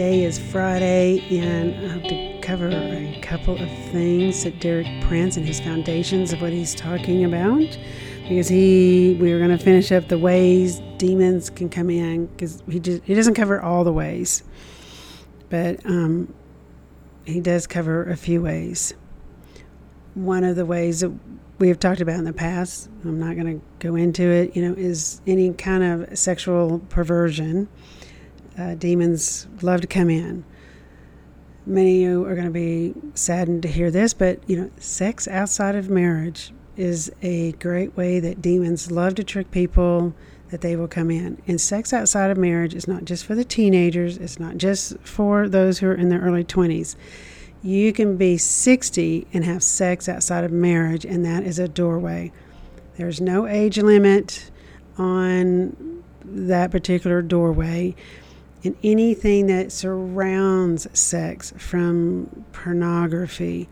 Today is Friday, and I have to cover a couple of things that Derek Prince and his foundations of what he's talking about. Because he, we are going to finish up the ways demons can come in. Because he he doesn't cover all the ways, but um, he does cover a few ways. One of the ways that we have talked about in the past, I'm not going to go into it, you know, is any kind of sexual perversion uh, demons love to come in. Many of you are going to be saddened to hear this, but you know, sex outside of marriage is a great way that demons love to trick people that they will come in. And sex outside of marriage is not just for the teenagers, it's not just for those who are in their early 20s. You can be 60 and have sex outside of marriage, and that is a doorway. There's no age limit on that particular doorway and anything that surrounds sex from pornography,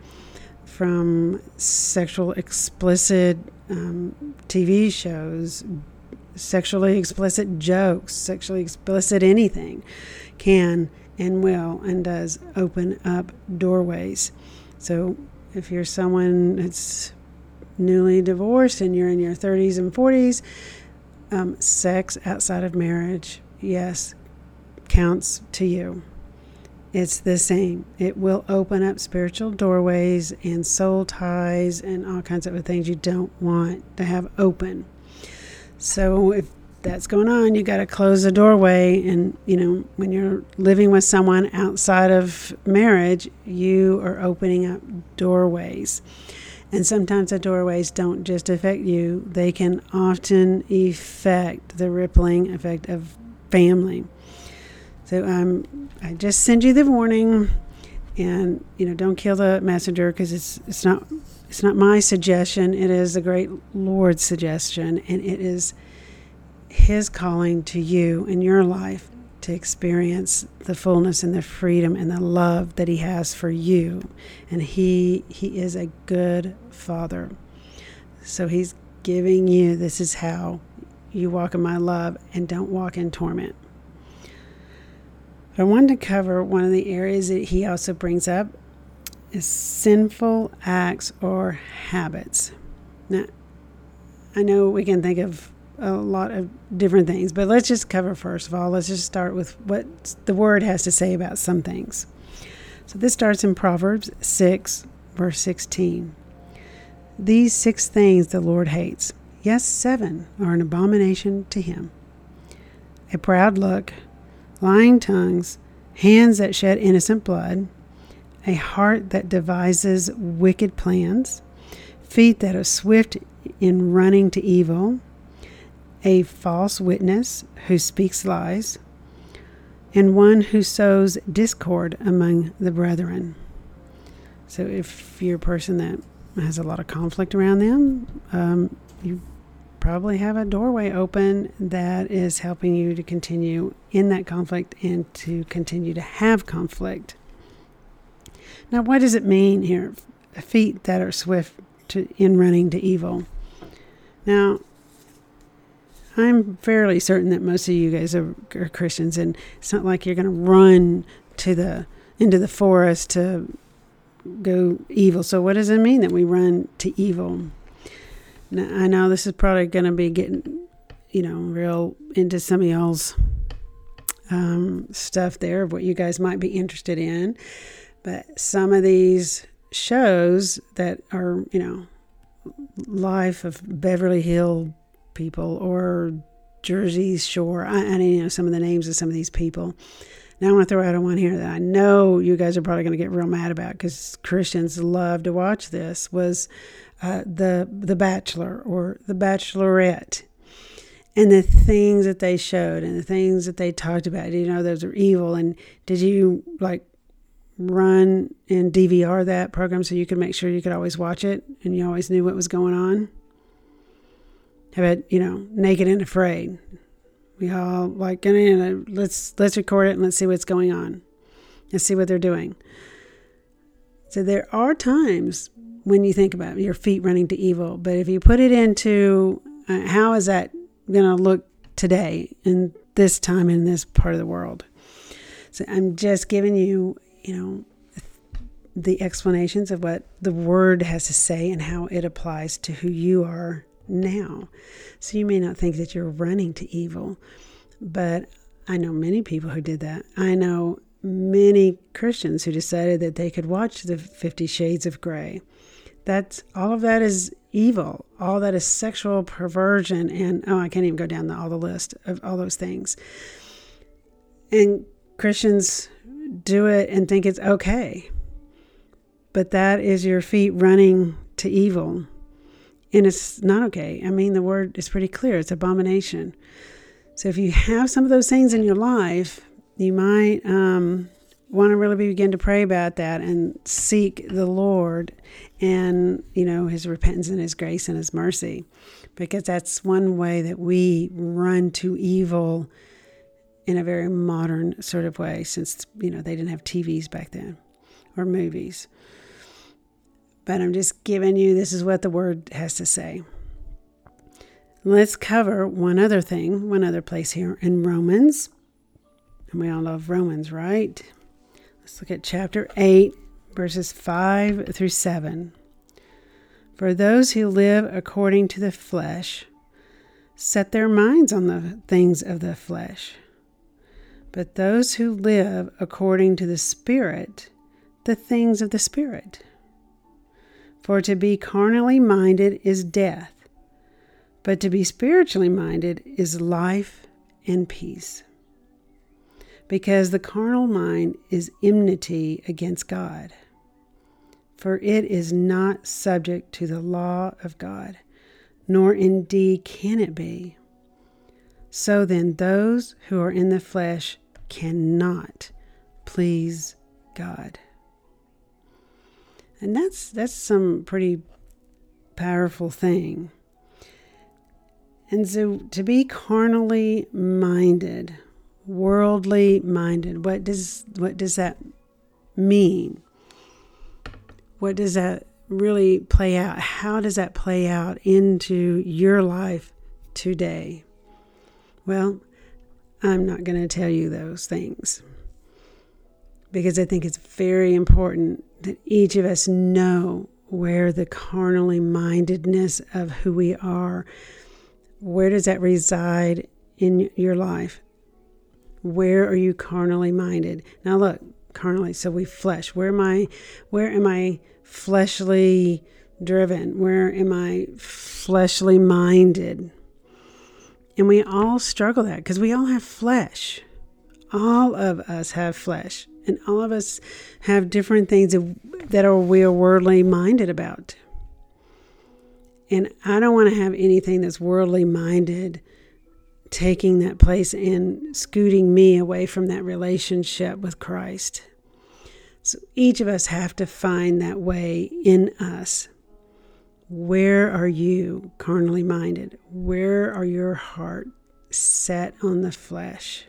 from sexual explicit um, TV shows, sexually explicit jokes, sexually explicit anything can and will and does open up doorways. So if you're someone that's newly divorced and you're in your 30s and 40s, um, sex outside of marriage, yes, counts to you. It's the same. It will open up spiritual doorways and soul ties and all kinds of things you don't want to have open. So if that's going on, you got to close the doorway. And, you know, when you're living with someone outside of marriage, you are opening up doorways. And sometimes the doorways don't just affect you, they can often affect the rippling effect of family. So um, I just send you the warning, and you know, don't kill the messenger because it's it's not it's not my suggestion. It is the great Lord's suggestion, and it is His calling to you in your life to experience the fullness and the freedom and the love that He has for you. And He He is a good Father, so He's giving you this is how you walk in my love and don't walk in torment. But I wanted to cover one of the areas that he also brings up is sinful acts or habits. Now, I know we can think of a lot of different things, but let's just cover first of all, let's just start with what the word has to say about some things. So this starts in Proverbs 6, verse 16. These six things the Lord hates, yes, seven are an abomination to him a proud look, lying tongues, hands that shed innocent blood, a heart that devises wicked plans, feet that are swift in running to evil, a false witness who speaks lies, and one who sows discord among the brethren. So, if you're a person that has a lot of conflict around them, um, you probably have a doorway open that is helping you to continue in that conflict and to continue to have conflict. Now, what does it mean here? Feet that are swift to, in running to evil. Now, I'm fairly certain that most of you guys are, are Christians, and it's not like you're going to run to the into the forest to go evil. So, what does it mean that we run to evil? I know this is probably going to be getting, you know, real into some of y'all's um, stuff there, of what you guys might be interested in. But some of these shows that are, you know, life of Beverly Hill people or Jersey Shore. I, I you know some of the names of some of these people. Now I want to throw out a one here that I know you guys are probably going to get real mad about because Christians love to watch this. Was uh, the the Bachelor or the Bachelorette, and the things that they showed and the things that they talked about. You know, those are evil. And did you like run and DVR that program so you could make sure you could always watch it and you always knew what was going on? How about, you know, Naked and Afraid? We all like, and let's let's record it and let's see what's going on. Let's see what they're doing. So there are times when you think about your feet running to evil, but if you put it into uh, how is that going to look today in this time in this part of the world? So I'm just giving you, you know, the explanations of what the word has to say and how it applies to who you are now. So you may not think that you're running to evil, but I know many people who did that. I know many Christians who decided that they could watch the 50 shades of gray. That's all of that is evil. All that is sexual perversion and oh, I can't even go down the, all the list of all those things. And Christians do it and think it's okay. But that is your feet running to evil. And it's not okay. I mean, the word is pretty clear it's abomination. So if you have some of those things in your life, you might um, want to really begin to pray about that and seek the Lord and, you know, his repentance and his grace and his mercy. Because that's one way that we run to evil in a very modern sort of way, since, you know, they didn't have TVs back then or movies. But I'm just giving you this is what the word has to say. Let's cover one other thing, one other place here in Romans. And we all love Romans, right? Let's look at chapter 8, verses 5 through 7. For those who live according to the flesh set their minds on the things of the flesh but those who live according to the Spirit, the things of the Spirit. For to be carnally minded is death, but to be spiritually minded is life and peace. Because the carnal mind is enmity against God, for it is not subject to the law of God, nor indeed can it be. So then, those who are in the flesh cannot please God. And that's that's some pretty powerful thing. And so to be carnally minded, worldly minded, what does what does that mean? What does that really play out? How does that play out into your life today? Well, I'm not going to tell you those things because I think it's very important that each of us know where the carnally mindedness of who we are where does that reside in your life? Where are you carnally minded? Now look carnally so we flesh. Where am i where am i fleshly driven? Where am i fleshly minded? And we all struggle that because we all have flesh. All of us have flesh. And all of us have different things that are we are worldly minded about. And I don't want to have anything that's worldly minded taking that place and scooting me away from that relationship with Christ. So each of us have to find that way in us. Where are you carnally minded? Where are your heart set on the flesh?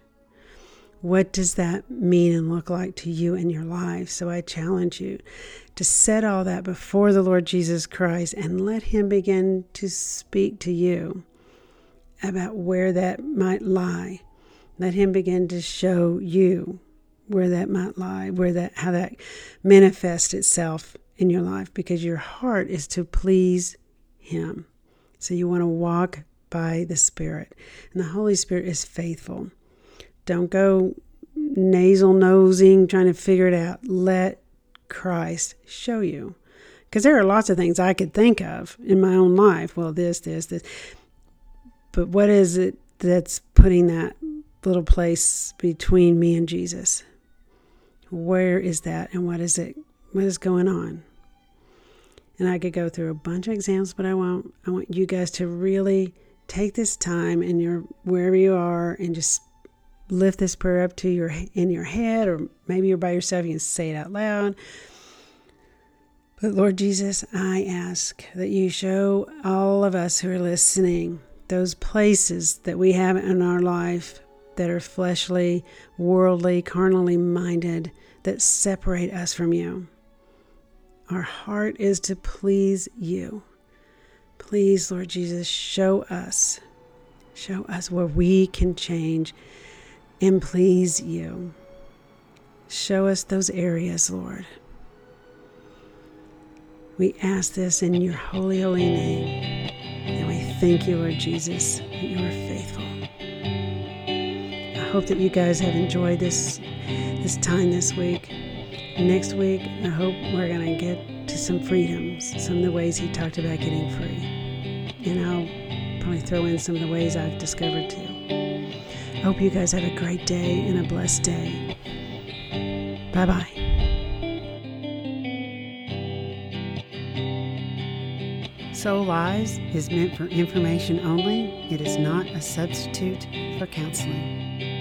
What does that mean and look like to you in your life? So I challenge you to set all that before the Lord Jesus Christ and let Him begin to speak to you about where that might lie. Let Him begin to show you where that might lie, where that how that manifests itself in your life because your heart is to please Him. So you want to walk by the Spirit. And the Holy Spirit is faithful. Don't go nasal nosing, trying to figure it out. Let Christ show you. Because there are lots of things I could think of in my own life. Well, this, this, this. But what is it that's putting that little place between me and Jesus? Where is that and what is it? What is going on? And I could go through a bunch of examples, but I won't. I want you guys to really take this time and you're wherever you are and just lift this prayer up to your in your head, or maybe you're by yourself, you can say it out loud. But Lord Jesus, I ask that you show all of us who are listening those places that we have in our life that are fleshly, worldly, carnally minded, that separate us from you. Our heart is to please you. Please, Lord Jesus, show us, show us where we can change and please you. Show us those areas, Lord. We ask this in your holy, holy name. And we thank you, Lord Jesus, that you are faithful. I hope that you guys have enjoyed this this time this week. Next week, I hope we're going to get to some freedoms, some of the ways he talked about getting free. And I'll probably throw in some of the ways I've discovered too. I hope you guys have a great day and a blessed day. Bye bye. Soul Lies is meant for information only. It is not a substitute for counseling.